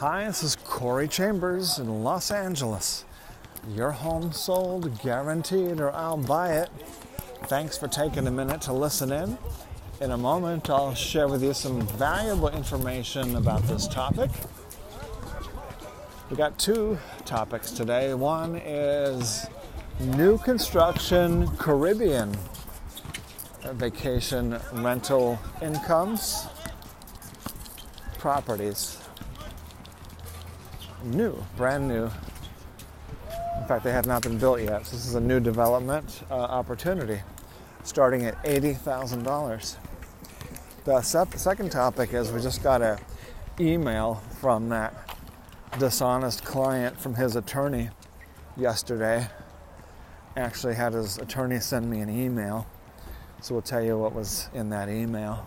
Hi, this is Corey Chambers in Los Angeles. Your home sold, guaranteed, or I'll buy it. Thanks for taking a minute to listen in. In a moment, I'll share with you some valuable information about this topic. We got two topics today. One is new construction Caribbean vacation rental incomes, properties. New, brand new. In fact, they have not been built yet. So this is a new development uh, opportunity starting at $80,000. The second topic is we just got an email from that dishonest client from his attorney yesterday. Actually, had his attorney send me an email so we'll tell you what was in that email.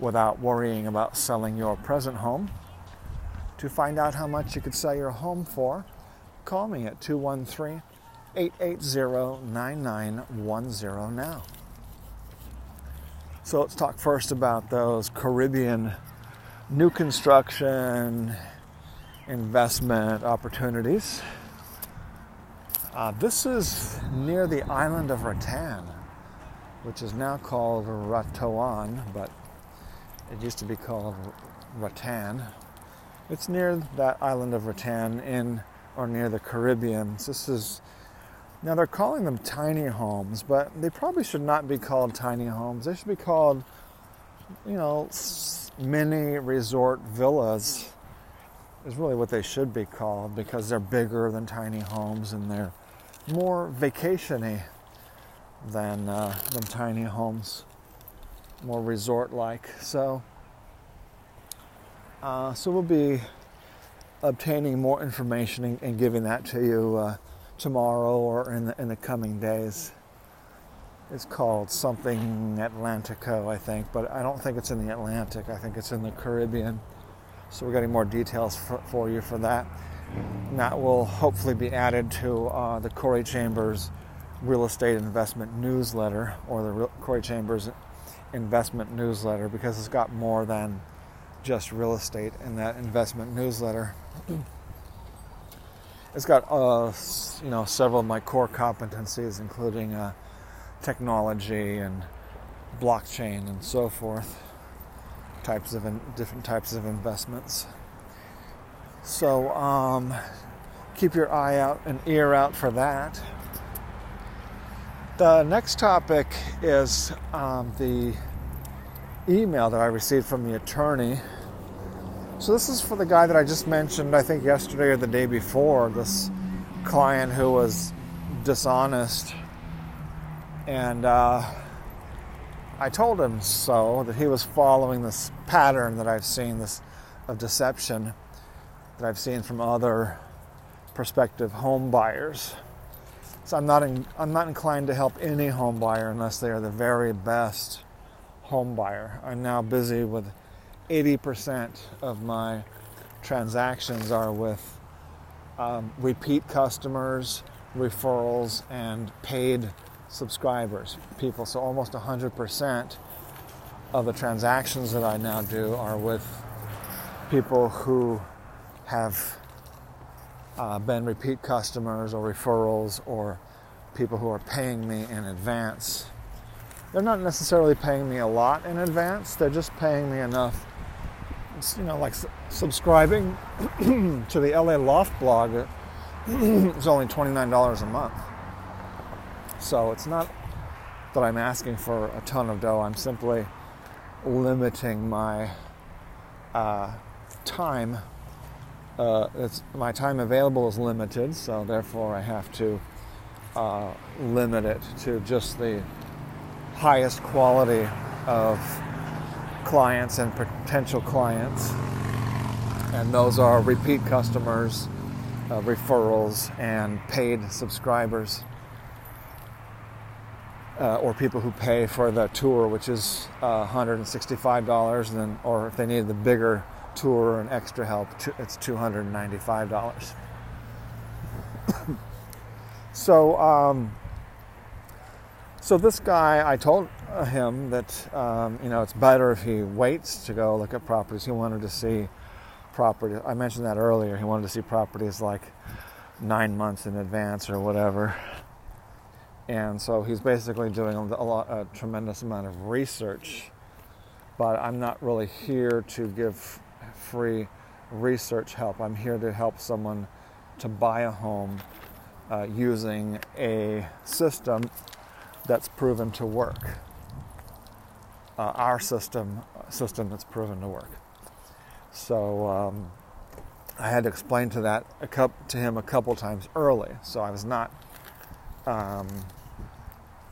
without worrying about selling your present home. To find out how much you could sell your home for, call me at 213 880 9910 now. So let's talk first about those Caribbean new construction investment opportunities. Uh, this is near the island of Rattan which is now called Roatán, but it used to be called Rattan. It's near that island of Rattan in or near the Caribbean. This is now they're calling them tiny homes, but they probably should not be called tiny homes. They should be called, you know, mini resort villas. Is really what they should be called because they're bigger than tiny homes and they're more vacationy than uh, than tiny homes, more resort-like. So, uh, so we'll be obtaining more information and, and giving that to you uh, tomorrow or in the in the coming days. It's called something Atlantico, I think, but I don't think it's in the Atlantic. I think it's in the Caribbean. So we're getting more details for, for you for that. And that will hopefully be added to uh, the Corey Chambers real estate investment newsletter or the Corey Chambers investment newsletter because it's got more than just real estate in that investment newsletter. It's got uh, you know several of my core competencies, including uh, technology and blockchain and so forth, types of in, different types of investments. So um, keep your eye out and ear out for that. The next topic is um, the email that I received from the attorney. So, this is for the guy that I just mentioned, I think yesterday or the day before, this client who was dishonest. And uh, I told him so, that he was following this pattern that I've seen, this of deception that I've seen from other prospective home buyers. So I'm not in, I'm not inclined to help any home buyer unless they are the very best home buyer. I'm now busy with 80% of my transactions are with um, repeat customers, referrals, and paid subscribers, people. So almost 100% of the transactions that I now do are with people who have uh, been repeat customers or referrals or people who are paying me in advance. They're not necessarily paying me a lot in advance, they're just paying me enough. It's, you know, like subscribing to the LA Loft blog is only $29 a month. So it's not that I'm asking for a ton of dough, I'm simply limiting my uh, time uh, my time available is limited, so therefore I have to uh, limit it to just the highest quality of clients and potential clients. and those are repeat customers, uh, referrals, and paid subscribers. Uh, or people who pay for the tour, which is uh, $165, and then, or if they need the bigger tour and extra help, it's $295. so, um, so this guy, I told him that um, you know it's better if he waits to go look at properties. He wanted to see property. I mentioned that earlier. He wanted to see properties like nine months in advance or whatever. And so he's basically doing a, lot, a tremendous amount of research. But I'm not really here to give free research help. I'm here to help someone to buy a home uh, using a system that's proven to work. Uh, our system, system that's proven to work. So um, I had to explain to that a couple, to him a couple times early. So I was not um,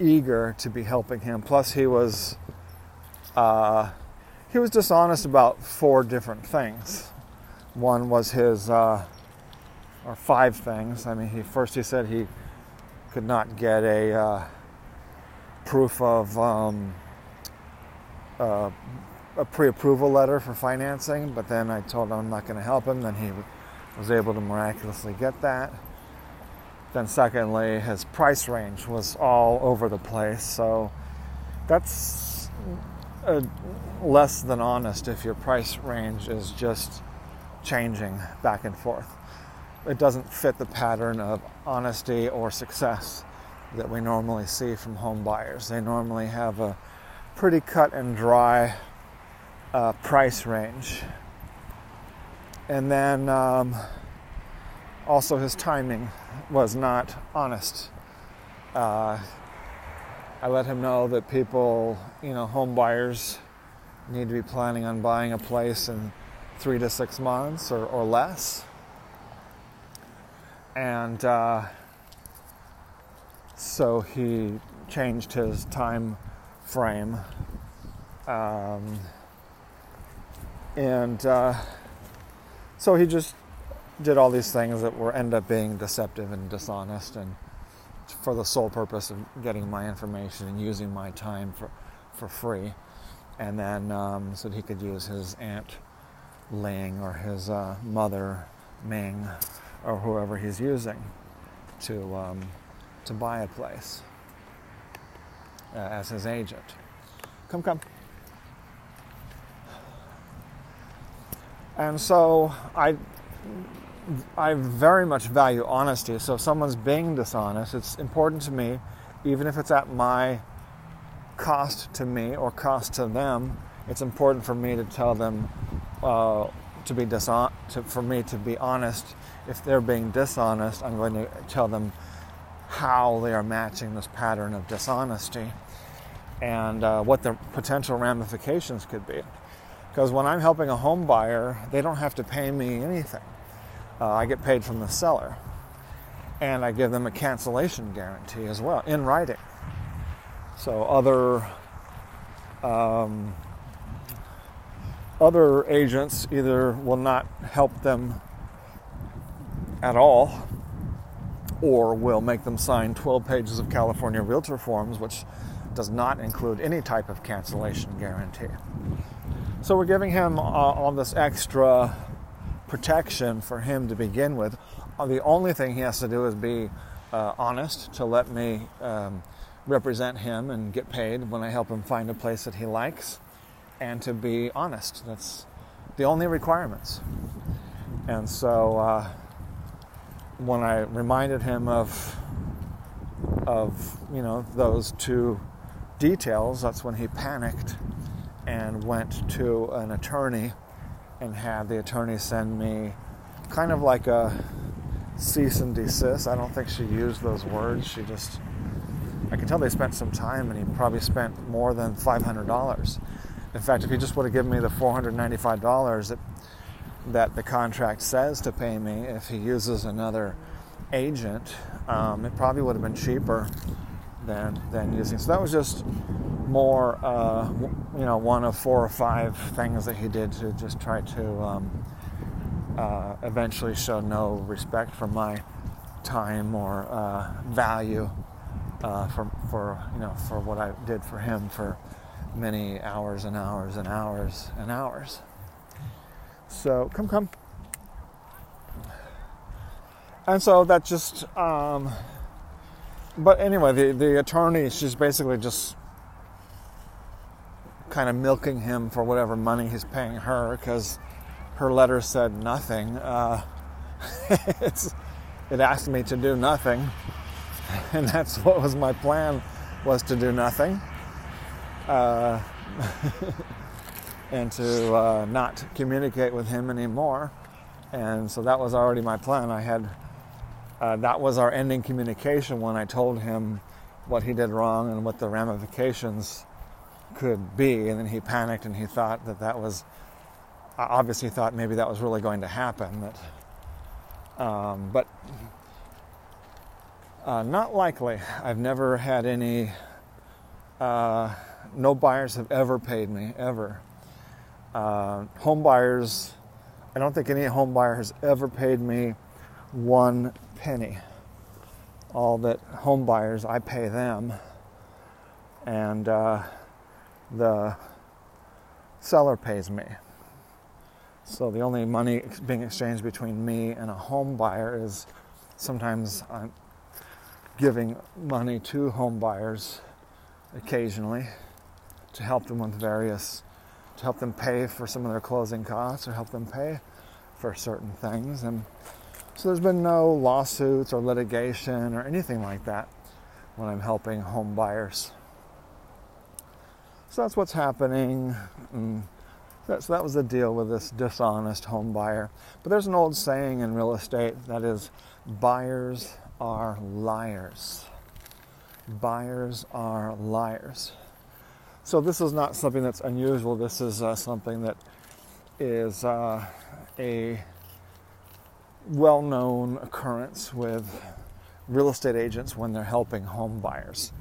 eager to be helping him. Plus, he was uh, he was dishonest about four different things. One was his uh, or five things. I mean, he first he said he could not get a uh, proof of um, uh, a pre-approval letter for financing, but then I told him I'm not going to help him. Then he was able to miraculously get that. Then secondly, his price range was all over the place, so that's uh, less than honest if your price range is just changing back and forth. It doesn't fit the pattern of honesty or success that we normally see from home buyers. They normally have a pretty cut and dry uh, price range. And then um, also his timing was not honest. Uh, I let him know that people, you know, home buyers need to be planning on buying a place in three to six months or, or less. And uh, so he changed his time frame. Um, and uh, so he just did all these things that were end up being deceptive and dishonest and for the sole purpose of getting my information and using my time for, for free. And then um, so that he could use his aunt Ling or his uh, mother Ming or whoever he's using to, um, to buy a place uh, as his agent. Come, come. And so I, I very much value honesty. So if someone's being dishonest, it's important to me, even if it's at my cost to me or cost to them. It's important for me to tell them uh, to be dishonest. To, for me to be honest. If they're being dishonest, I'm going to tell them how they are matching this pattern of dishonesty and uh, what the potential ramifications could be. Because when I'm helping a home buyer, they don't have to pay me anything. Uh, I get paid from the seller. And I give them a cancellation guarantee as well in writing. So other um, other agents either will not help them at all or will make them sign 12 pages of California realtor forms, which does not include any type of cancellation guarantee. So we're giving him uh, all this extra protection for him to begin with. Uh, the only thing he has to do is be uh, honest to let me um, represent him and get paid when I help him find a place that he likes, and to be honest. That's the only requirements. And so uh, when I reminded him of of you know those two details, that's when he panicked and went to an attorney and had the attorney send me kind of like a cease and desist. I don't think she used those words. She just, I can tell they spent some time and he probably spent more than $500. In fact, if he just would have given me the $495 that, that the contract says to pay me, if he uses another agent, um, it probably would have been cheaper than, than using. So that was just more, uh, you know, one of four or five things that he did to just try to um, uh, eventually show no respect for my time or uh, value uh, for for you know for what I did for him for many hours and hours and hours and hours. So come come. And so that just um, but anyway, the, the attorney, she's basically just kind of milking him for whatever money he's paying her because her letter said nothing. Uh, it asked me to do nothing, and that's what was my plan was to do nothing, uh, and to uh, not communicate with him anymore. And so that was already my plan. I had uh, that was our ending communication when I told him what he did wrong and what the ramifications could be. And then he panicked and he thought that that was obviously thought maybe that was really going to happen. That, um, but uh, not likely. I've never had any. Uh, no buyers have ever paid me ever. Uh, home buyers. I don't think any home buyer has ever paid me one penny. All that home buyers, I pay them, and uh, the seller pays me. So the only money being exchanged between me and a home buyer is sometimes I'm giving money to home buyers occasionally to help them with various, to help them pay for some of their closing costs or help them pay for certain things. And so there's been no lawsuits or litigation or anything like that when I'm helping home buyers. So that's what's happening. Mm. so that was the deal with this dishonest home buyer. But there's an old saying in real estate that is buyers are liars. Buyers are liars. So this is not something that's unusual. This is uh, something that is uh, a well known occurrence with real estate agents when they're helping home buyers.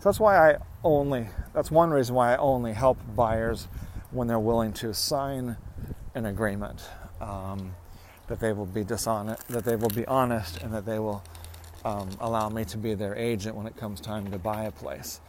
So that's why I only, that's one reason why I only help buyers when they're willing to sign an agreement um, that they will be dishonest, that they will be honest, and that they will um, allow me to be their agent when it comes time to buy a place.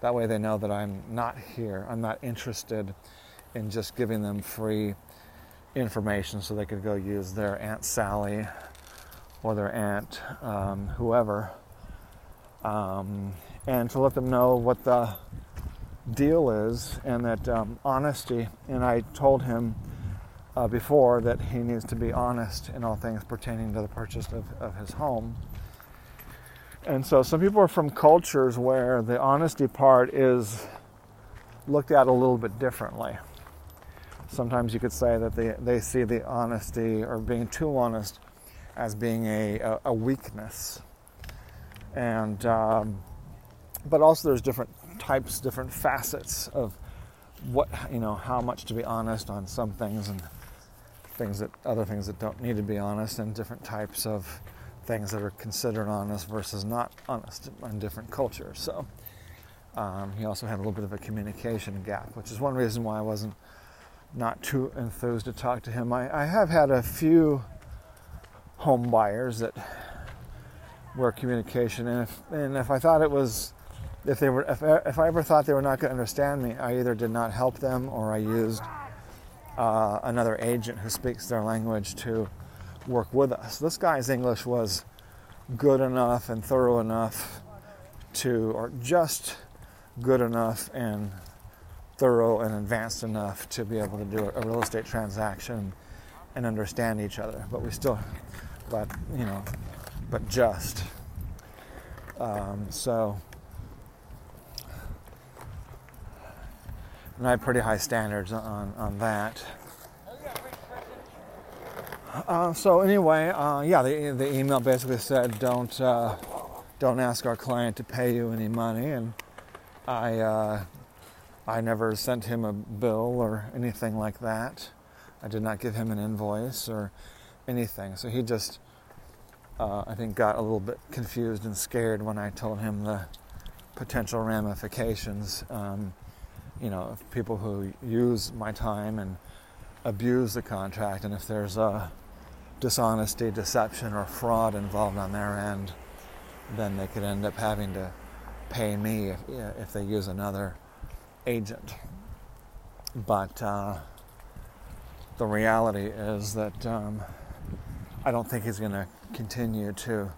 That way they know that I'm not here, I'm not interested in just giving them free information so they could go use their Aunt Sally or their aunt, um, whoever, um, and to let them know what the deal is and that um, honesty. And I told him uh, before that he needs to be honest in all things pertaining to the purchase of, of his home. And so some people are from cultures where the honesty part is looked at a little bit differently sometimes you could say that they, they see the honesty or being too honest as being a, a, a weakness. And, um, but also there's different types, different facets of what, you know, how much to be honest on some things and things that, other things that don't need to be honest and different types of things that are considered honest versus not honest in different cultures. So um, he also had a little bit of a communication gap, which is one reason why I wasn't not too enthused to talk to him. I, I have had a few home buyers that were communication, and if, and if I thought it was, if they were, if, if I ever thought they were not going to understand me, I either did not help them or I used uh, another agent who speaks their language to work with us. This guy's English was good enough and thorough enough to, or just good enough and thorough and advanced enough to be able to do a real estate transaction and understand each other. But we still, but you know, but just. Um, so, and I have pretty high standards on, on that. Uh, so anyway, uh, yeah, the, the email basically said don't uh, don't ask our client to pay you any money, and I uh, I never sent him a bill or anything like that. I did not give him an invoice or anything. So he just, uh, I think, got a little bit confused and scared when I told him the potential ramifications. Um, you know, of people who use my time and abuse the contract, and if there's a dishonesty, deception, or fraud involved on their end, then they could end up having to pay me if, if they use another agent. But uh, the reality is that um, I don't think he's going to continue to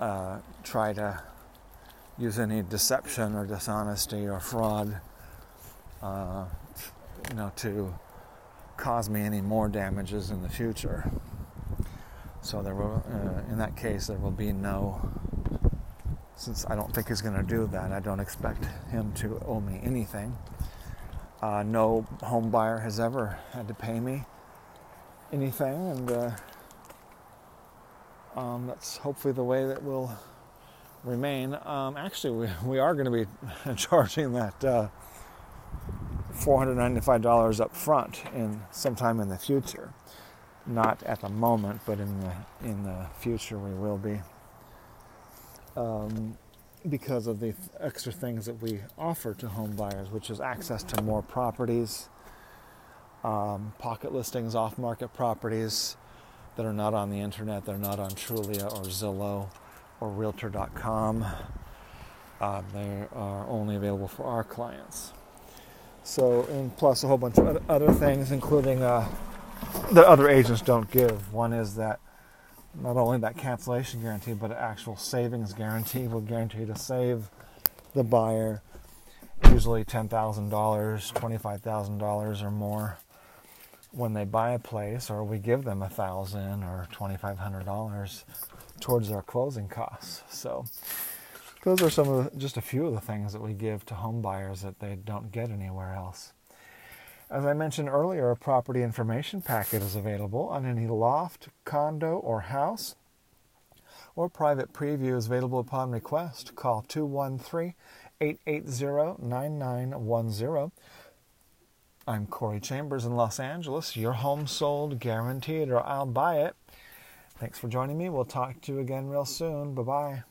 uh, try to use any deception or dishonesty or fraud, uh, you know, to cause me any more damages in the future. So there will, uh, in that case, there will be no. Since I don't think he's going to do that, I don't expect him to owe me anything. Uh, no home buyer has ever had to pay me anything, and uh, um, that's hopefully the way that will remain. Um, actually, we, we are going to be charging that uh, $495 up front in sometime in the future. Not at the moment, but in the in the future we will be. Um, because of the extra things that we offer to home buyers, which is access to more properties, um, pocket listings, off market properties that are not on the internet, they're not on Trulia or Zillow or Realtor.com. Uh, they are only available for our clients. So, and plus a whole bunch of other things, including uh, that other agents don't give. One is that not only that cancellation guarantee, but an actual savings guarantee will guarantee to save the buyer usually $10,000, $25,000 or more when they buy a place, or we give them a thousand or $2,500 towards their closing costs. So, those are some of the, just a few of the things that we give to home buyers that they don't get anywhere else. As I mentioned earlier, a property information packet is available on any loft, condo, or house, or private preview is available upon request. Call 213 880 9910. I'm Corey Chambers in Los Angeles. Your home sold guaranteed, or I'll buy it. Thanks for joining me. We'll talk to you again real soon. Bye bye.